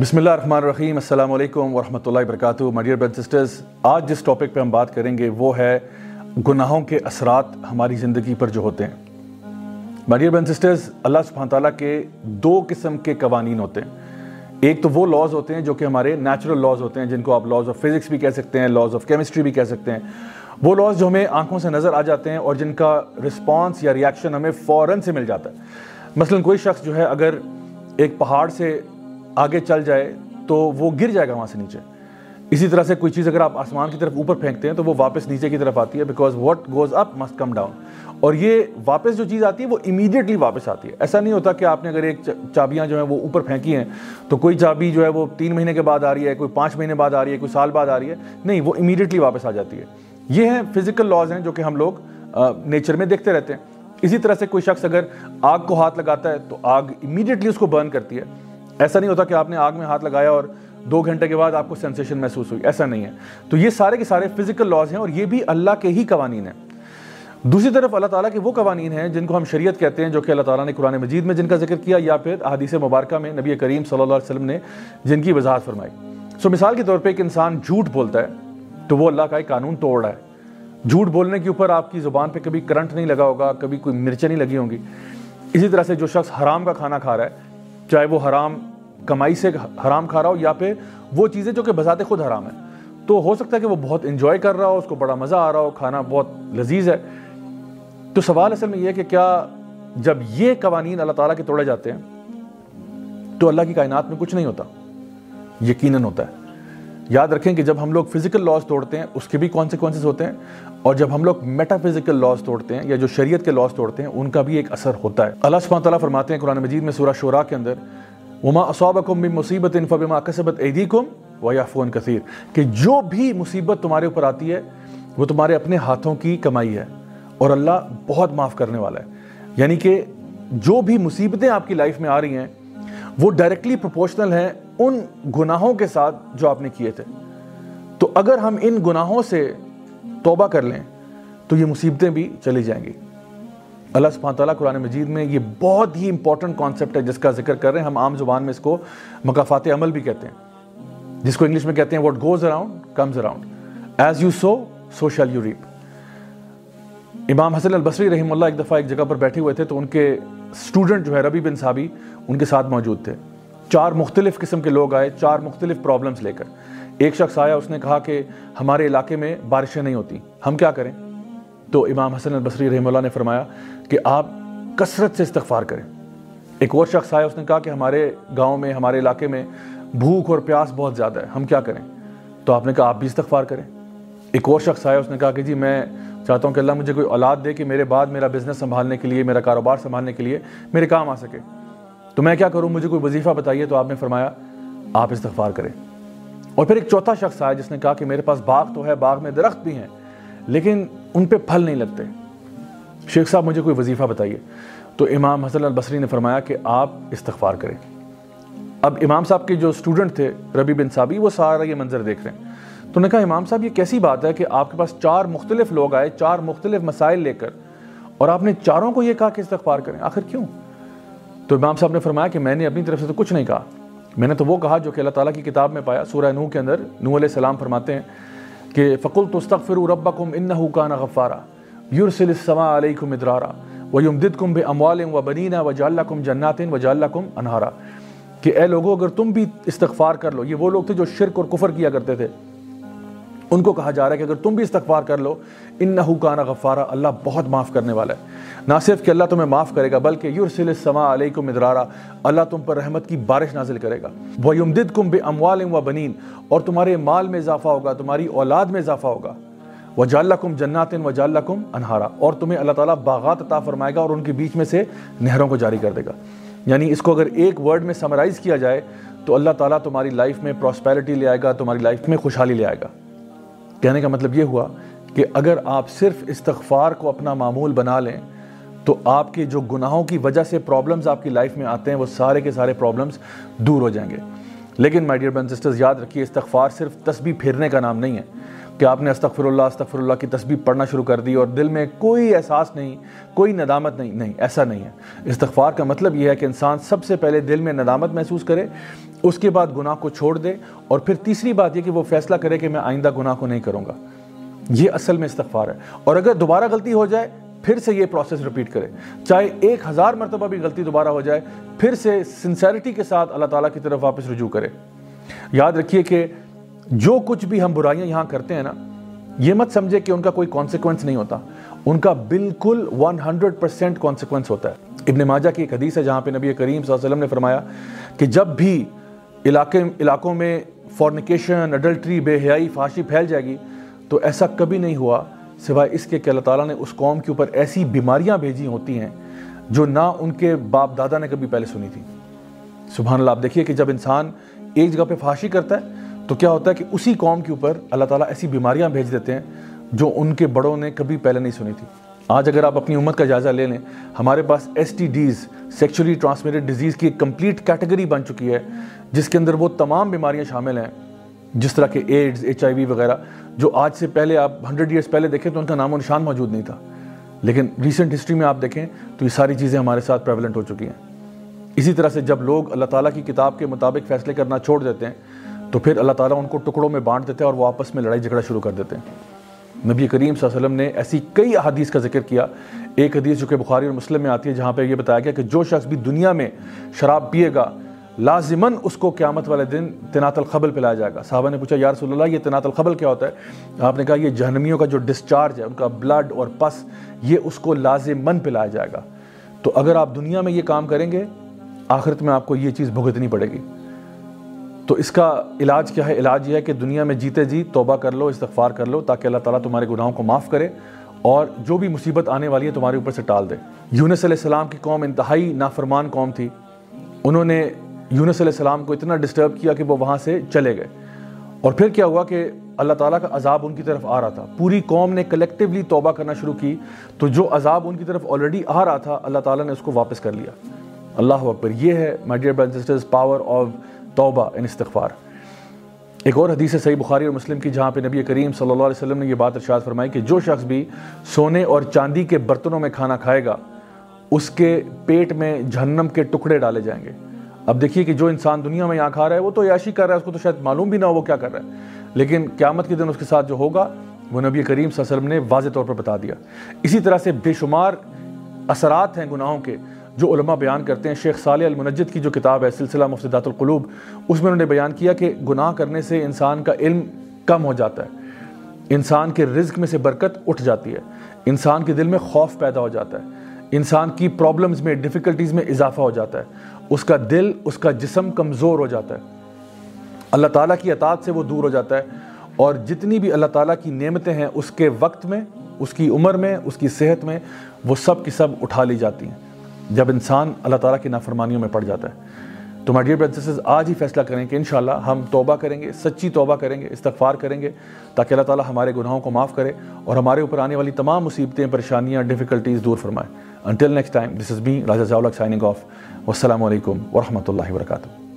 بسم اللہ الرحمن الرحیم، السلام علیکم ورحمۃ اللہ وبرکاتہ۔ مائی ڈیئر سسٹرز آج جس ٹاپک پہ ہم بات کریں گے وہ ہے گناہوں کے اثرات ہماری زندگی پر جو ہوتے ہیں۔ مائی ڈیئر سسٹرز اللہ سبحانہ تعالیٰ کے دو قسم کے قوانین ہوتے ہیں۔ ایک تو وہ لاز ہوتے ہیں جو کہ ہمارے نیچرل لاز ہوتے ہیں، جن کو آپ لاز آف فزکس بھی کہہ سکتے ہیں لاز آف کیمسٹری بھی کہہ سکتے ہیں۔ وہ لاز جو ہمیں آنکھوں سے نظر آ جاتے ہیں اور جن کا رسپانس یا ریاکشن ہمیں فوراً سے مل جاتا ہے۔ مثلا کوئی شخص جو ہے اگر ایک پہاڑ سے آگے چل جائے تو وہ گر جائے گا وہاں سے نیچے۔ اسی طرح سے کوئی چیز اگر آپ آسمان کی طرف اوپر پھینکتے ہیں تو وہ واپس نیچے کی طرف آتی ہے because what goes up must come down اور یہ واپس جو چیز آتی ہے وہ امیڈیٹلی واپس آتی ہے۔ ایسا نہیں ہوتا کہ آپ نے اگر ایک چابیاں جو ہیں وہ اوپر پھینکی ہیں تو کوئی چابی جو ہے وہ تین مہینے کے بعد آ رہی ہے، کوئی پانچ مہینے بعد آ رہی ہے، کوئی سال بعد آ رہی ہے۔ نہیں، وہ امیڈیٹلی واپس آ جاتی ہے۔ یہ ہیں فزیکل لاز ہیں جو کہ ہم لوگ نیچر میں دیکھتے رہتے ہیں۔ اسی طرح سے کوئی شخص اگر آگ کو ہاتھ لگاتا ہے تو آگ امیڈیٹلی اس کو برن کرتی ہے۔ ایسا نہیں ہوتا کہ آپ نے آگ میں ہاتھ لگایا اور دو گھنٹے کے بعد آپ کو سینسیشن محسوس ہوئی، ایسا نہیں ہے۔ تو یہ سارے کے سارے فزیکل لاز ہیں اور یہ بھی اللہ کے ہی قوانین ہیں۔ دوسری طرف اللہ تعالیٰ کے وہ قوانین ہیں جن کو ہم شریعت کہتے ہیں جو کہ اللہ تعالیٰ نے قرآن مجید میں جن کا ذکر کیا یا پھر احادیث مبارکہ میں نبی کریم صلی اللہ علیہ وسلم نے جن کی وضاحت فرمائی۔ سو مثال کے طور پہ ایک انسان جھوٹ بولتا ہے تو وہ اللہ کا ایک قانون توڑ رہا ہے۔ جھوٹ بولنے کے اوپر آپ کی زبان پہ کبھی کرنٹ نہیں لگا ہوگا، کبھی کوئی مرچیں نہیں لگی ہوں گی۔ اسی طرح سے جو شخص حرام کا کھانا کھا رہا ہے چاہے وہ حرام کمائی سے حرام کھا رہا ہو یا پھر وہ چیزیں جو کہ بذات خود حرام ہیں۔ تو ہو سکتا ہے کہ وہ بہت انجوائے کر رہا ہو، اس کو بڑا مزہ آ رہا ہو، کھانا بہت لذیذ ہے۔ تو سوال اصل میں یہ کہ کیا جب یہ قوانین اللہ تعالیٰ کے توڑے جاتے ہیں، تو اللہ کی کائنات میں کچھ نہیں ہوتا، یقیناً ہوتا ہے۔ یاد رکھیں کہ جب ہم لوگ فزیکل لاس توڑتے ہیں، اس کے بھی کانسیکوینسز ہوتے ہیں۔ اور جب ہم لوگ میٹا فزیکل لاس توڑتے ہیں یا جو شریعت کے لاس توڑتے ہیں، ان کا بھی ایک اثر ہوتا ہے۔ اللہ سبحانہ تعالیٰ فرماتے ہیں قرآن مجید میں سورہ شورا کے اندر، وما اصابکم من مصیبت فبما کسبت ایدیکم ویعفون کثیر کہ جو بھی مصیبت تمہارے اوپر آتی ہے، وہ تمہارے اپنے ہاتھوں کی کمائی ہے۔ اور اللہ بہت معاف کرنے والا ہے۔ یعنی کہ جو بھی مصیبتیں آپ کی لائف میں آ رہی ہیں، وہ ڈائریکٹلی پروپورشنل ہیں ان گناہوں کے ساتھ جو آپ نے کیے تھے۔ تو اگر ہم ان گناہوں سے توبہ کر لیں، تو یہ مصیبتیں بھی چلی جائیں گی۔ اللہ سبحانہ تعالیٰ قرآن مجید میں یہ بہت ہی امپورٹنٹ کانسیپٹ ہے، جس کا ذکر کر رہے ہیں۔ ہم عام زبان میں اس کو مقافات عمل بھی کہتے ہیں، جس کو انگلش میں کہتے ہیں what goes around comes around as you sow so shall you reap امام حسن البصری رحم اللہ ایک دفعہ ایک جگہ پر بیٹھے ہوئے تھے، تو ان کے اسٹوڈنٹ جو ہے ربی بن صابی، ان کے ساتھ موجود تھے۔ چار مختلف قسم کے لوگ آئے، چار مختلف پرابلمس لے کر۔ ایک شخص آیا، اس نے کہا کہ ہمارے علاقے میں بارشیں نہیں ہوتی، ہم کیا کریں؟ تو امام حسن البصری رحم اللہ نے فرمایا کہ آپ کثرت سے استغفار کریں۔ ایک اور شخص آیا، اس نے کہا کہ ہمارے گاؤں میں، ہمارے علاقے میں بھوک اور پیاس بہت زیادہ ہے، ہم کیا کریں؟ تو آپ نے کہا آپ بھی استغفار کریں۔ ایک اور شخص آیا، اس نے کہا کہ جی میں چاہتا ہوں کہ اللہ مجھے کوئی اولاد دے کہ میرے بعد میرا بزنس سنبھالنے کے لیے، میرا کاروبار سنبھالنے کے لیے میرے کام آ سکے۔ تو میں کیا کروں؟ مجھے کوئی وظیفہ بتائیے تو آپ نے فرمایا آپ استغفار کریں۔ اور پھر ایک چوتھا شخص آیا جس نے کہا کہ میرے پاس باغ تو ہے، باغ میں درخت بھی ہیں، لیکن ان پہ پھل نہیں لگتے۔ شیخ صاحب، مجھے کوئی وظیفہ بتائیے؟ تو امام حسن البصری نے فرمایا کہ آپ استغفار کریں۔ اب امام صاحب کے جو اسٹوڈنٹ تھے، ربی بن صابی، وہ سارا یہ منظر دیکھ رہے ہیں۔ تو نے کہا، امام صاحب، یہ کیسی بات ہے کہ آپ کے پاس چار مختلف لوگ آئے، چار مختلف مسائل لے کر، اور آپ نے چاروں کو یہ کہا کہ استغفار کریں؟ آخر کیوں؟ تو امام صاحب نے فرمایا کہ میں نے اپنی طرف سے تو کچھ نہیں کہا۔ میں نے تو وہ کہا جو کہ اللہ تعالیٰ کی کتاب میں پایا، سورہ نوح کے اندر نوح علیہ السلام فرماتے ہیں کہ فقل تو استغفر ربکم انہو کان غفارا۔ یرسل السماء علیکم ادرارا ویمددکم بے اموال و بنینا و جعلکم جنات و جعلکم انہارا کہ اے لوگوں اگر تم بھی استغفار کر لو، یہ وہ لوگ تھے جو شرک اور کفر کیا کرتے تھے۔ ان کو کہا جا رہا ہے کہ اگر تم بھی استغفار کر لو، انہو کان غفارا، اللہ بہت معاف کرنے والا ہے۔ نہ صرف کہ اللہ تمہیں معاف کرے گا، بلکہ یرسل السماء علیکم ادرارا اللہ تم پر رحمت کی بارش نازل کرے گا۔ وَيُمْدِدْكُمْ بِأَمْوَالٍ وَبَنِينَ اور تمہارے مال میں اضافہ ہوگا، تمہاری اولاد میں اضافہ ہوگا۔ وَجَعَلَّكُمْ جَنَّاتٍ وَجَعَلَّكُمْ انہارا اور تمہیں اللہ تعالیٰ باغات عطا فرمائے گا اور ان کے بیچ میں سے نہروں کو جاری کر دے گا۔ یعنی اس کو اگر ایک ورڈ میں سمرائز کیا جائے، تو اللہ تعالیٰ تمہاری لائف میں پراسپیرٹی لے آئے گا، تمہاری لائف میں خوشحالی لے آئے گا۔ کہنے کا مطلب یہ ہوا کہ اگر آپ صرف استغفار کو اپنا معمول بنا لیں، تو آپ کے جو گناہوں کی وجہ سے پرابلمز آپ کی لائف میں آتے ہیں، وہ سارے کے سارے پرابلمز دور ہو جائیں گے۔ لیکن مائی ڈیئر بین سسٹرز یاد رکھیے، استغفار صرف تسبیح پھیرنے کا نام نہیں ہے۔ کہ آپ نے استغفر اللہ استغفر اللہ کی تسبیح پڑھنا شروع کر دی اور دل میں کوئی احساس نہیں، کوئی ندامت نہیں نہیں، ایسا نہیں ہے۔ استغفار کا مطلب یہ ہے کہ انسان سب سے پہلے دل میں ندامت محسوس کرے، اس کے بعد گناہ کو چھوڑ دے اور پھر تیسری بات یہ کہ وہ فیصلہ کرے کہ میں آئندہ گناہ کو نہیں کروں گا۔ یہ اصل میں استغفار ہے۔ اور اگر دوبارہ غلطی ہو جائے، پھر سے یہ پروسیس ریپیٹ کرے۔ چاہے ایک ہزار مرتبہ بھی غلطی دوبارہ ہو جائے، پھر سے سنسیرٹی کے ساتھ اللہ تعالیٰ کی طرف واپس رجوع کرے۔ یاد رکھیے کہ جو کچھ بھی ہم برائیاں یہاں کرتے ہیں نا، یہ مت سمجھے کہ ان کا کوئی کانسیکوینس نہیں ہوتا۔ ان کا بالکل ون ہنڈریڈ پرسینٹ کانسیکوینس ہوتا ہے۔ ابن ماجہ کی ایک حدیث ہے جہاں پہ نبی کریم صلی اللہ علیہ وسلم نے فرمایا کہ جب بھی علاقے علاقوں میں فورنیکیشن اڈلٹری بے حیائی فاشی پھیل جائے گی، تو ایسا کبھی نہیں ہوا سوائے اس کے کہ اللہ تعالیٰ نے اس قوم کے اوپر ایسی بیماریاں بھیجی ہوتی ہیں جو نہ ان کے باپ دادا نے کبھی پہلے سنی تھی۔ سبحان اللہ، آپ دیکھیے کہ جب انسان ایک جگہ پہ فاشی کرتا ہے تو کیا ہوتا ہے کہ اسی قوم کے اوپر اللہ تعالیٰ ایسی بیماریاں بھیج دیتے ہیں جو ان کے بڑوں نے کبھی پہلے نہیں سنی تھی۔ آج اگر آپ اپنی امت کا جائزہ لے لیں، ہمارے پاس S T Ds sexually transmitted disease کی ایک کمپلیٹ کیٹیگری بن چکی ہے، جس کے اندر وہ تمام بیماریاں شامل ہیں، جس طرح کے ایڈز ایچ آئی وی وغیرہ، جو آج سے پہلے آپ ہنڈریڈ ایئرس پہلے دیکھیں تو ان کا نام و نشان موجود نہیں تھا۔ لیکن ریسنٹ ہسٹری میں آپ دیکھیں تو یہ ساری چیزیں ہمارے ساتھ پریولنٹ ہو چکی ہیں۔ اسی طرح سے جب لوگ اللہ تعالیٰ کی کتاب کے مطابق فیصلے کرنا چھوڑ دیتے ہیں تو پھر اللہ تعالیٰ ان کو ٹکڑوں میں بانٹ دیتے ہیں اور وہ آپس میں لڑائی جھگڑا شروع کر دیتے ہیں۔ نبی کریم صلی اللہ علیہ وسلم نے ایسی کئی احادیث کا ذکر کیا۔ ایک حدیث جو کہ بخاری اور مسلم میں آتی ہے جہاں پہ یہ بتایا گیا کہ جو شخص بھی دنیا میں شراب پیے گا، لازماً اس کو قیامت والے دن تنات الخبل پلایا جائے گا۔ صحابہ نے پوچھا، یا رسول اللہ، یہ تنات الخبل کیا ہوتا ہے؟ آپ نے کہا، یہ جہنمیوں کا جو ڈسچارج ہے، ان کا بلڈ اور پس، یہ اس کو لازماً پلایا جائے گا۔ تو اگر آپ دنیا میں یہ کام کریں گے، آخرت میں آپ کو یہ چیز بھگتنی پڑے گی۔ تو اس کا علاج کیا ہے؟ علاج یہ ہے کہ دنیا میں جیتے جی توبہ کر لو، استغفار کر لو، تاکہ اللہ تعالیٰ تمہارے گناہوں کو معاف کرے اور جو بھی مصیبت آنے والی ہے تمہارے اوپر سے ٹال دے۔ یونس علیہ السلام کی قوم انتہائی نافرمان قوم تھی۔ انہوں نے یونس علیہ السلام کو اتنا ڈسٹرب کیا کہ وہ وہاں سے چلے گئے۔ اور پھر کیا ہوا کہ اللہ تعالیٰ کا عذاب ان کی طرف آ رہا تھا۔ پوری قوم نے کلیکٹیولی توبہ کرنا شروع کی۔ تو جو عذاب ان کی طرف آلریڈی آ رہا تھا، اللہ تعالیٰ نے اس کو واپس کر لیا۔ اللہ اکبر، یہ ہے my dear sisters power of توبہ ان استغفار ایک اور حدیث ہے صحیح بخاری اور مسلم کی، جہاں پہ نبی کریم صلی اللہ علیہ وسلم نے یہ بات ارشاد فرمائی کہ جو شخص بھی سونے اور چاندی کے برتنوں میں کھانا کھائے گا، اس کے پیٹ میں جہنم کے ٹکڑے ڈالے جائیں گے۔ اب دیکھیے کہ جو انسان دنیا میں یہاں کھا رہا ہے، وہ تو یاشی کر رہا ہے، اس کو تو شاید معلوم بھی نہ ہو وہ کیا کر رہا ہے۔ لیکن قیامت کے دن اس کے ساتھ جو ہوگا، وہ نبی کریم صلی اللہ علیہ وسلم نے واضح طور پر بتا دیا۔ اسی طرح سے بے شمار اثرات ہیں گناہوں کے۔ جو علماء بیان کرتے ہیں، شیخ صالح المنجد کی جو کتاب ہے، سلسلہ مفسدات القلوب، اس میں انہوں نے بیان کیا کہ گناہ کرنے سے انسان کا علم کم ہو جاتا ہے۔ انسان کے رزق میں سے برکت اٹھ جاتی ہے۔ انسان کے دل میں خوف پیدا ہو جاتا ہے۔ انسان کی پرابلمز میں ڈیفیکلٹیز میں اضافہ ہو جاتا ہے۔ اس کا دل، اس کا جسم کمزور ہو جاتا ہے۔ اللہ تعالیٰ کی اطاعت سے وہ دور ہو جاتا ہے۔ اور جتنی بھی اللہ تعالیٰ کی نعمتیں ہیں، اس کے وقت میں، اس کی عمر میں، اس کی صحت میں وہ سب کی سب اٹھا لی جاتی ہیں۔ جب انسان اللہ تعالیٰ کی نافرمانیوں میں پڑ جاتا ہے۔ تو مائی ڈیئر آج ہی فیصلہ کریں کہ انشاءاللہ ہم توبہ کریں گے، سچی توبہ کریں گے، استغفار کریں گے، تاکہ اللہ تعالیٰ ہمارے گناہوں کو معاف کرے اور ہمارے اوپر آنے والی تمام مصیبتیں، پریشانیاں ڈیفیکلٹیز دور فرمائے۔ Until next time this is B Raja signing off والسلام علیکم ورحمۃ اللہ وبرکاتہ۔